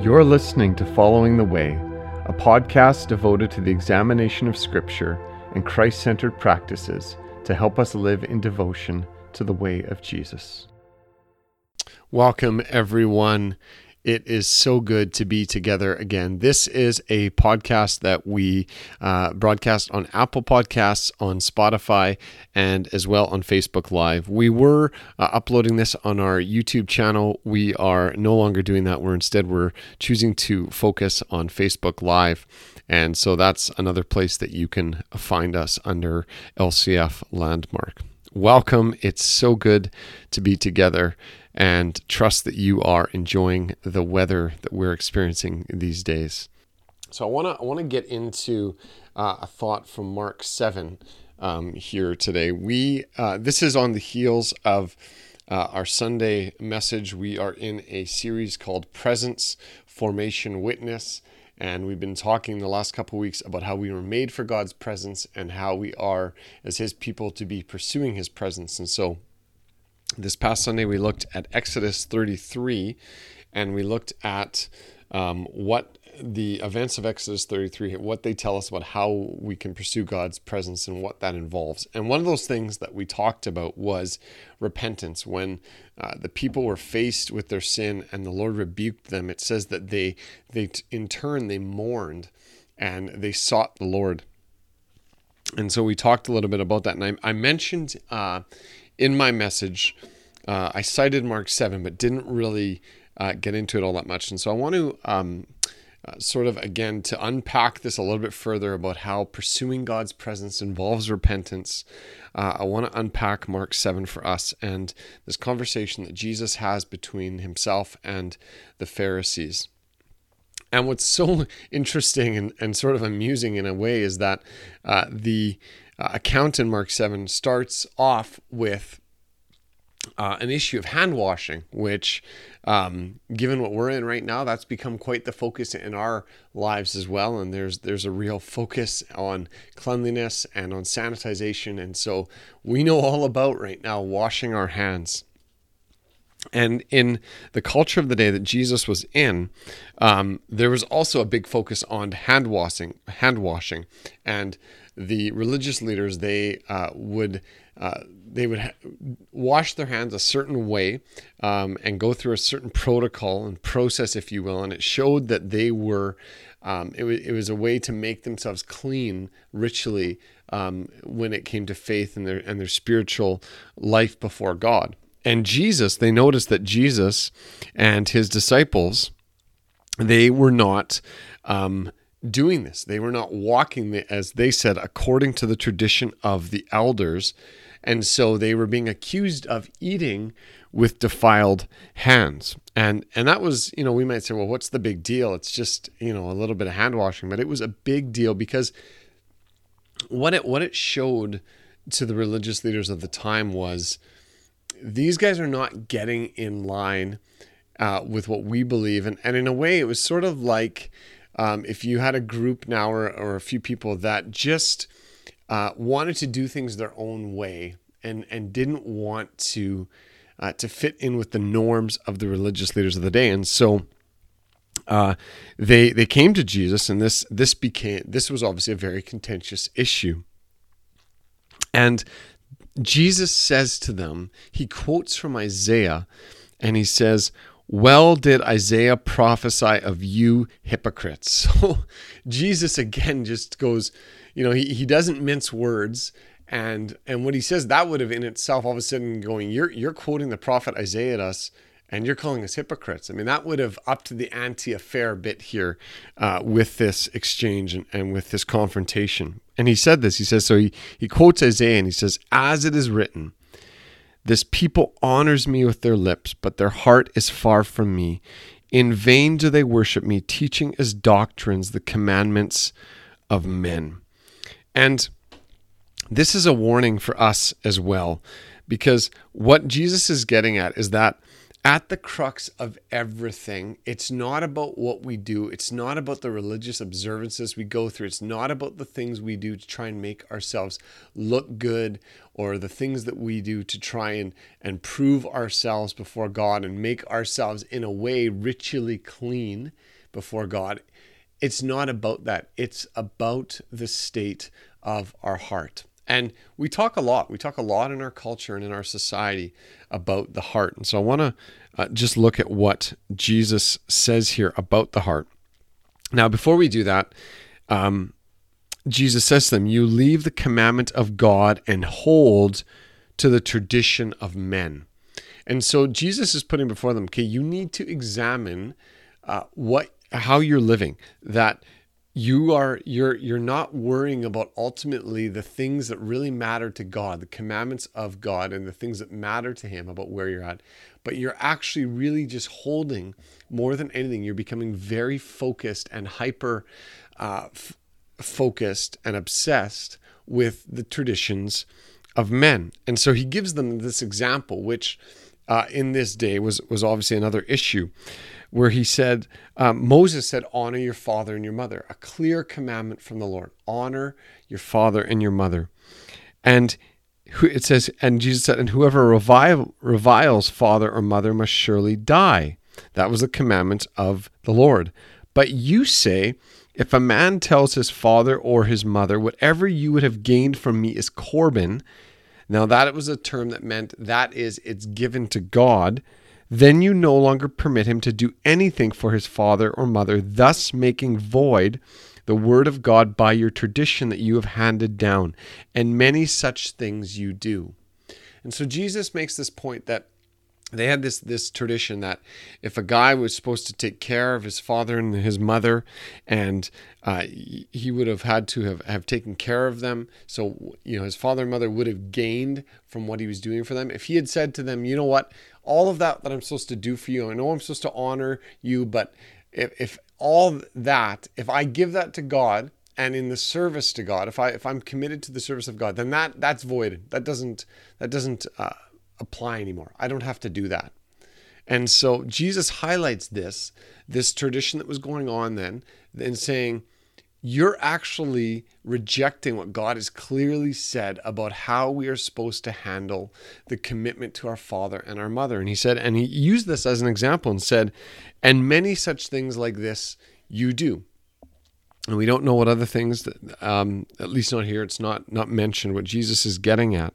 You're listening to Following the Way, a podcast devoted to the examination of Scripture and Christ centered practices to help us live in devotion to the way of Jesus. Welcome, everyone. It is so good to be together again. This is a podcast that we uh, broadcast on Apple Podcasts, on Spotify, and as well on Facebook Live. We were uh, uploading this on our YouTube channel. We are no longer doing that. We're instead we're choosing to focus on Facebook Live. And so that's another place that you can find us under LCF Landmark. Welcome. It's so good to be together and trust that you are enjoying the weather that we're experiencing these days. So I want to I want to get into uh, a thought from Mark seven um, here today. We uh, this is on the heels of uh, our Sunday message. We are in a series called Presence Formation Witness. And we've been talking the last couple weeks about how we were made for God's presence and how we are, as His people, to be pursuing His presence. And so this past Sunday, we looked at Exodus 33 and we looked at um, what the events of Exodus 33, what they tell us about how we can pursue God's presence and what that involves. And one of those things that we talked about was repentance. When uh, the people were faced with their sin and the Lord rebuked them, it says that they, they in turn, they mourned and they sought the Lord. And so we talked a little bit about that. And I, I mentioned uh, in my message, uh, I cited Mark 7, but didn't really uh, get into it all that much. And so I want to um, uh, sort of, again, to unpack this a little bit further about how pursuing God's presence involves repentance. Uh, I want to unpack Mark 7 for us and this conversation that Jesus has between himself and the Pharisees. And what's so interesting and, and sort of amusing in a way is that uh, the uh, account in Mark 7 starts off with uh, an issue of hand washing, which, um, given what we're in right now, that's become quite the focus in our lives as well. And there's there's a real focus on cleanliness and on sanitization, and so we know all about right now washing our hands. And in the culture of the day that Jesus was in, um, there was also a big focus on hand washing, hand washing, and the religious leaders they uh, would uh, they would ha- wash their hands a certain way um, and go through a certain protocol and process, if you will, and it showed that they were. Um, it, was, it was a way to make themselves clean ritually um, when it came to faith and their and their spiritual life before God. And Jesus, they noticed that Jesus and his disciples, they were not um, doing this. They were not walking, the, as they said, according to the tradition of the elders. And so they were being accused of eating with defiled hands. And and that was, you know, we might say, well, what's the big deal? It's just, you know, a little bit of hand washing, but it was a big deal because what it what it showed to the religious leaders of the time was these guys are not getting in line uh, with what we believe. And, and in a way, it was sort of like um, if you had a group now or, or a few people that just uh, wanted to do things their own way and, and didn't want to uh, to fit in with the norms of the religious leaders of the day. And so uh, they they came to Jesus, and this this became this was obviously a very contentious issue. And Jesus says to them, he quotes from Isaiah, and he says, well did Isaiah prophesy of you hypocrites. So Jesus again just goes, you know, he, he doesn't mince words. And and what he says, that would have in itself all of a sudden going, you're you're quoting the prophet Isaiah at us and you're calling us hypocrites. I mean, that would have upped the ante a fair bit here uh, with this exchange and, and with this confrontation. And he said this, he says, so he, he quotes Isaiah and he says, as it is written, this people honors me with their lips, but their heart is far from me. In vain do they worship me, teaching as doctrines the commandments of men. And this is a warning for us as well, because what Jesus is getting at is that at the crux of everything, it's not about what we do. It's not about the religious observances we go through. It's not about the things we do to try and make ourselves look good or the things that we do to try and, and prove ourselves before God and make ourselves, in a way, ritually clean before God. It's not about that. It's about the state of our heart. And we talk a lot. We talk a lot in our culture and in our society about the heart. And so I want to uh, just look at what Jesus says here about the heart. Now, before we do that, um, Jesus says to them, You leave the commandment of God and hold to the tradition of men. And so Jesus is putting before them, okay, you need to examine uh, what how you're living. That you are you're you're not worrying about ultimately the things that really matter to God, the commandments of God and the things that matter to him about where you're at, but you're actually really just holding more than anything you're becoming very focused and hyper uh, f- focused and obsessed with the traditions of men. And so he gives them this example which uh, in this day was was obviously another issue where he said, um, Moses said, Honor your father and your mother, a clear commandment from the Lord. Honor your father and your mother. And it says, and Jesus said, And whoever revile, reviles father or mother must surely die. That was the commandment of the Lord. But you say, if a man tells his father or his mother, whatever you would have gained from me is Corban, now that was a term that meant that is, it's given to God then you no longer permit him to do anything for his father or mother, thus making void the word of God by your tradition that you have handed down. And many such things you do. And so Jesus makes this point that they had this this tradition that if a guy was supposed to take care of his father and his mother, and uh, he would have had to have, have taken care of them, so you know his father and mother would have gained from what he was doing for them. If he had said to them, you know what, all of that that I'm supposed to do for you, I know I'm supposed to honor you, but if, if all that, if I give that to God and in the service to God, if I if I'm committed to the service of God, then that that's void. That doesn't that doesn't uh, apply anymore. I don't have to do that. And so Jesus highlights this, this tradition that was going on then, and saying, you're actually rejecting what God has clearly said about how we are supposed to handle the commitment to our father and our mother. And he said, and he used this as an example and said, and many such things like this you do. And we don't know what other things, that, um, at least not here, it's not, not mentioned what Jesus is getting at.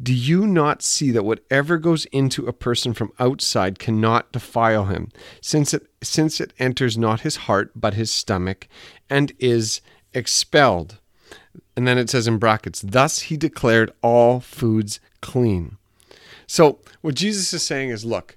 Do you not see that whatever goes into a person from outside cannot defile him, since it since it enters not his heart but his stomach, and is expelled? And then it says in brackets, thus he declared all foods clean. So what Jesus is saying is, look,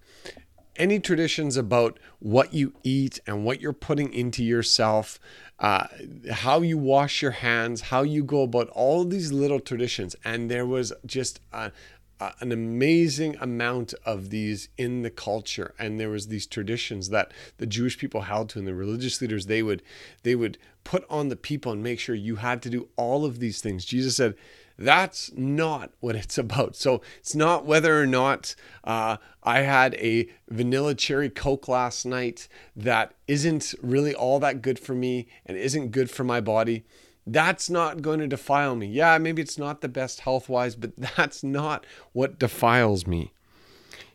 any traditions about what you eat and what you're putting into yourself, uh, how you wash your hands, how you go about all these little traditions. And there was just a, a, an amazing amount of these in the culture, and there was these traditions that the Jewish people held to, and the religious leaders they would they would put on the people and make sure you had to do all of these things. Jesus said that's not what it's about. So it's not whether or not uh, I had a vanilla cherry Coke last night that isn't really all that good for me and isn't good for my body. That's not going to defile me. Yeah, maybe it's not the best health wise, but that's not what defiles me.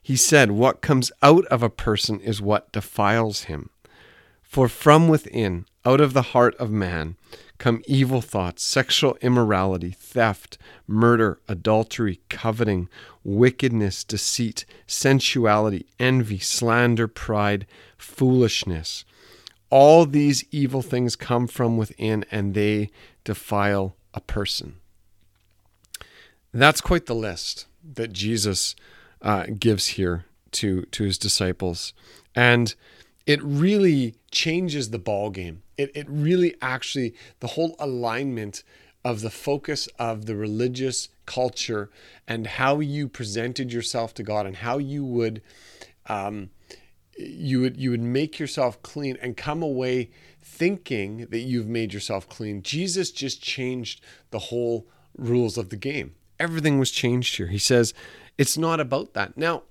He said, What comes out of a person is what defiles him. For from within, out of the heart of man, come evil thoughts, sexual immorality, theft, murder, adultery, coveting, wickedness, deceit, sensuality, envy, slander, pride, foolishness. All these evil things come from within and they defile a person. That's quite the list that Jesus uh, gives here to, to his disciples. And it really changes the ball game. It, it really actually, the whole alignment of the focus of the religious culture and how you presented yourself to God and how you would, um, you would, you would make yourself clean and come away thinking that you've made yourself clean. Jesus just changed the whole rules of the game. Everything was changed here. He says it's not about that. Now,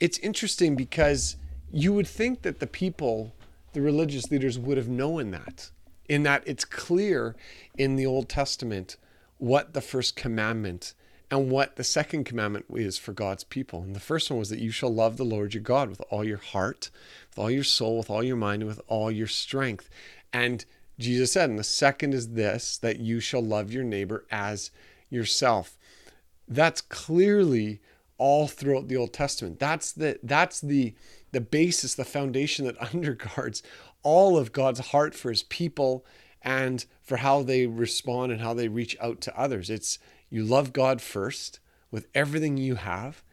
it's interesting because you would think that the people, the religious leaders, would have known that, in that it's clear in the Old Testament what the first commandment and what the second commandment is for God's people. And the first one was that you shall love the Lord your God with all your heart, with all your soul, with all your mind, and with all your strength. And Jesus said, and the second is this, that you shall love your neighbor as yourself. That's clearly all throughout the Old Testament. That's the that's the the basis, the foundation that undergirds all of God's heart for his people and for how they respond and how they reach out to others. It's you love God first with everything you have,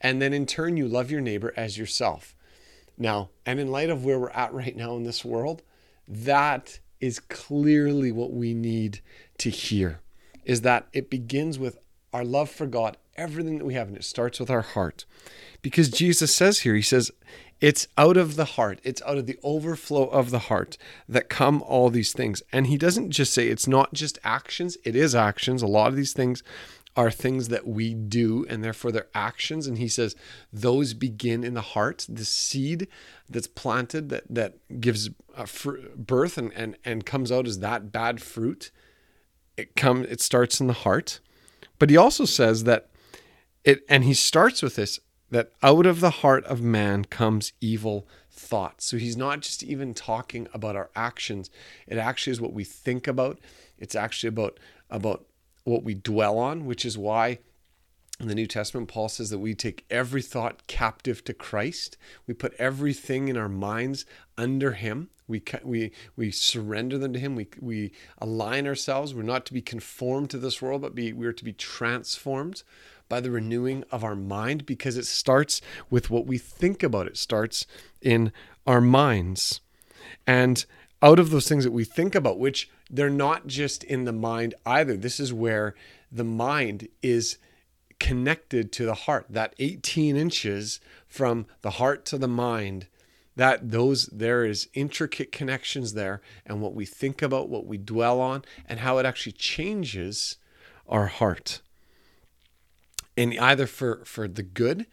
and then in turn you love your neighbor as yourself. Now, and in light of where we're at right now in this world, that is clearly what we need to hear is that it begins with our love for God, everything that we have, and it starts with our heart. Because Jesus says here, He says, it's out of the heart, it's out of the overflow of the heart that come all these things. And He doesn't just say it's not just actions, it is actions. A lot of these things are things that we do and therefore they're actions and he says those begin in the heart the seed that's planted that that gives uh, fr- birth and, and and comes out as that bad fruit it come it starts in the heart but he also says that it, and he starts with this that out of the heart of man comes evil thoughts. So he's not just even talking about our actions. It actually is what we think about. It's actually about about what we dwell on, which is why in the New Testament, Paul says that we take every thought captive to Christ. We put everything in our minds under Him. We, we, we surrender them to Him. We, we align ourselves. We're not to be conformed to this world, but be, we're to be transformed by the renewing of our mind because it starts with what we think about. It starts in our minds. And out of those things that we think about, which they're not just in the mind either, this is where the mind is connected to the heart. That 18 inches from the heart to the mind, that those there is intricate connections there and what we think about, what we dwell on, and how it actually changes our heart. In either for for the good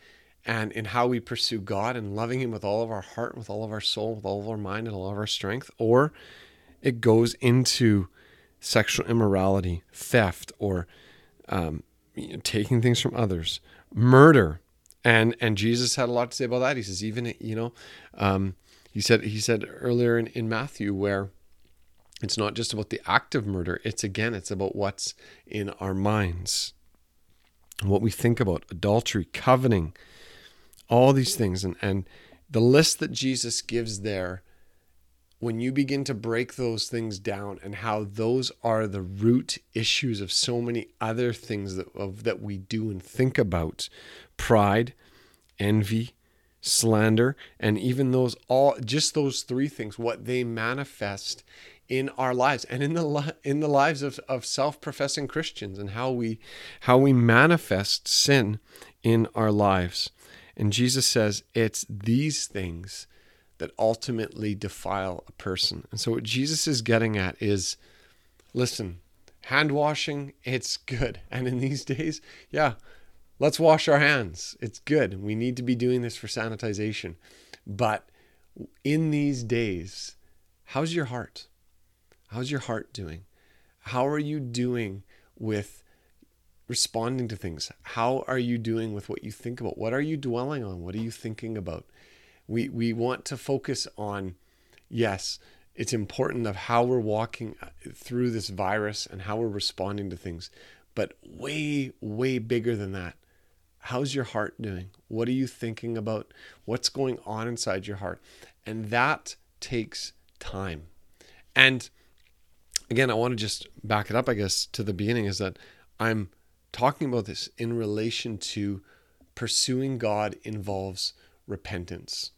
and in how we pursue God and loving Him with all of our heart, with all of our soul, with all of our mind, and all of our strength, or it goes into sexual immorality, theft, or um, you know, taking things from others, murder, and and Jesus had a lot to say about that. He says even you know, um, he said he said earlier in, in Matthew where it's not just about the act of murder. It's again it's about what's in our minds, what we think about adultery, coveting, all these things, and and the list that Jesus gives there when you begin to break those things down and how those are the root issues of so many other things that of, that we do and think about pride envy slander and even those all just those three things what they manifest in our lives and in the in the lives of, of self-professing Christians and how we how we manifest sin in our lives and Jesus says it's these things that ultimately defile a person. And so, what Jesus is getting at is listen, hand washing, it's good. And in these days, yeah, let's wash our hands. It's good. We need to be doing this for sanitization. But in these days, how's your heart? How's your heart doing? How are you doing with responding to things? How are you doing with what you think about? What are you dwelling on? What are you thinking about? we we want to focus on yes it's important of how we're walking uh, through this virus and how we're responding to things but way way bigger than that how's your heart doing what are you thinking about what's going on inside your heart and that takes time and again i want to just back it up i guess to the beginning is that i'm talking about this in relation to pursuing god involves repentance.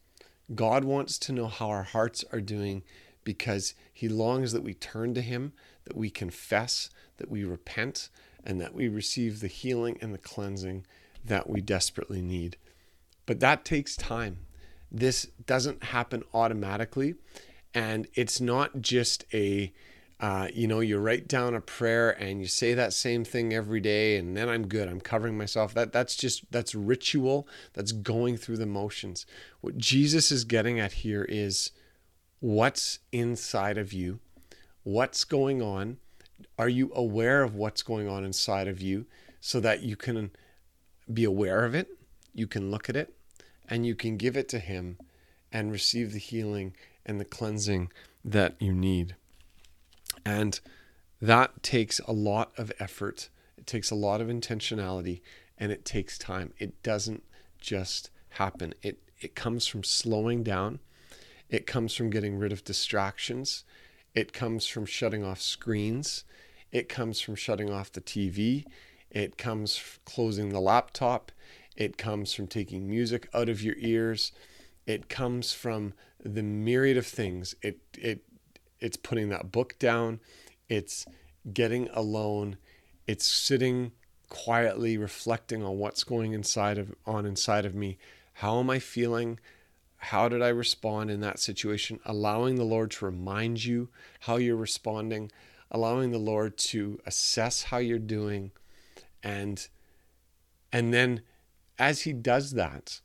God wants to know how our hearts are doing because He longs that we turn to Him, that we confess, that we repent, and that we receive the healing and the cleansing that we desperately need. But that takes time. This doesn't happen automatically. And it's not just a, uh, you know, you write down a prayer and you say that same thing every day, and then I'm good. I'm covering myself. That that's just that's ritual. That's going through the motions. What Jesus is getting at here is what's inside of you, what's going on. Are you aware of what's going on inside of you, so that you can be aware of it, you can look at it, and you can give it to Him, and receive the healing and the cleansing that you need. And that takes a lot of effort, it takes a lot of intentionality, and it takes time. It doesn't just happen. It it comes from slowing down. It comes from getting rid of distractions. It comes from shutting off screens. It comes from shutting off the TV. It comes closing the laptop. It comes from taking music out of your ears. It comes from the myriad of things. It it it's putting that book down. It's getting alone. It's sitting quietly reflecting on what's going inside of on inside of me. How am I feeling? How did I respond in that situation? Allowing the Lord to remind you how you're responding, allowing the Lord to assess how you're doing and and then as he does that,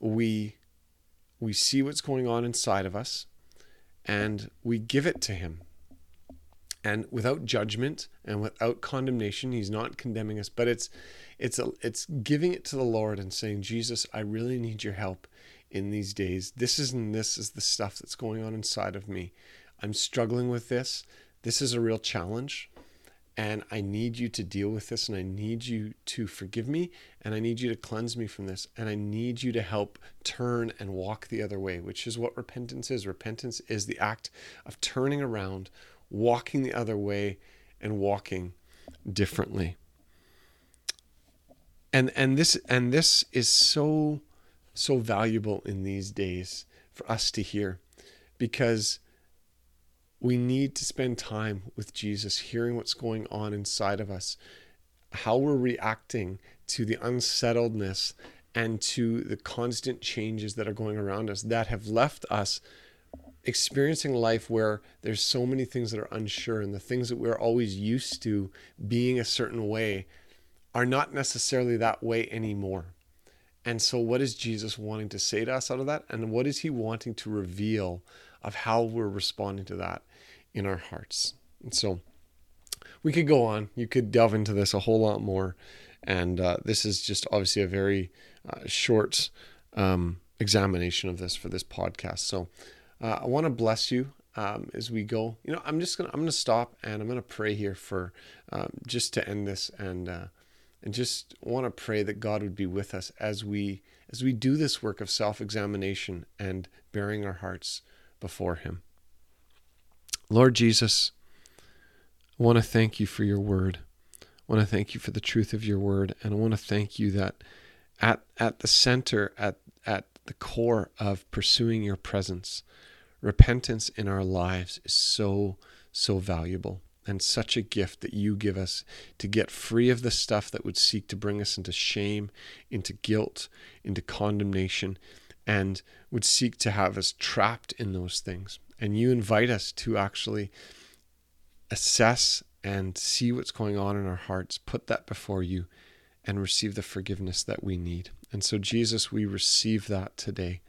we we see what's going on inside of us and we give it to him. And without judgment and without condemnation he's not condemning us but it's it's a, it's giving it to the lord and saying jesus i really need your help in these days. This is and this is the stuff that's going on inside of me. I'm struggling with this. This is a real challenge and I need you to deal with this and I need you to forgive me and I need you to cleanse me from this and I need you to help turn and walk the other way, which is what repentance is. Repentance is the act of turning around, walking the other way and walking differently. And and this and this is so so valuable in these days for us to hear because we need to spend time with Jesus, hearing what's going on inside of us, how we're reacting to the unsettledness and to the constant changes that are going around us that have left us experiencing life where there's so many things that are unsure and the things that we're always used to being a certain way are not necessarily that way anymore. And so, what is Jesus wanting to say to us out of that? And what is he wanting to reveal of how we're responding to that in our hearts. And so we could go on. You could delve into this a whole lot more. And uh, this is just obviously a very uh, short um, examination of this for this podcast. So uh, I want to bless you um, as we go. You know, I'm just gonna I'm gonna stop and I'm gonna pray here for um, just to end this and uh, and just want to pray that God would be with us as we as we do this work of self-examination and baring our hearts before Him. Lord Jesus, I want to thank you for your word. I want to thank you for the truth of your word. And I want to thank you that at, at the center, at, at the core of pursuing your presence, repentance in our lives is so, so valuable and such a gift that you give us to get free of the stuff that would seek to bring us into shame, into guilt, into condemnation, and would seek to have us trapped in those things. And you invite us to actually assess and see what's going on in our hearts, put that before you, and receive the forgiveness that we need. And so, Jesus, we receive that today.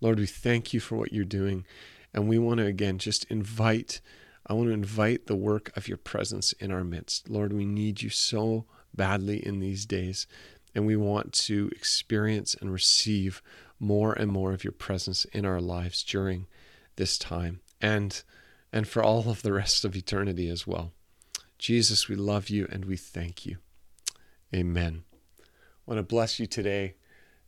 Lord, we thank you for what you're doing. And we want to, again, just invite, I want to invite the work of your presence in our midst. Lord, we need you so badly in these days. And we want to experience and receive more and more of your presence in our lives during this time and and for all of the rest of eternity as well. Jesus, we love you and we thank you. Amen. I want to bless you today.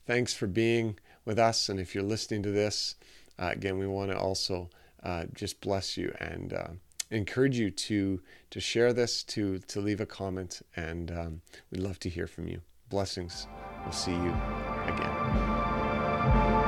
Thanks for being with us. And if you're listening to this, uh, again, we want to also uh, just bless you and uh, encourage you to to share this, to to leave a comment, and um, we'd love to hear from you. Blessings. We'll see you again.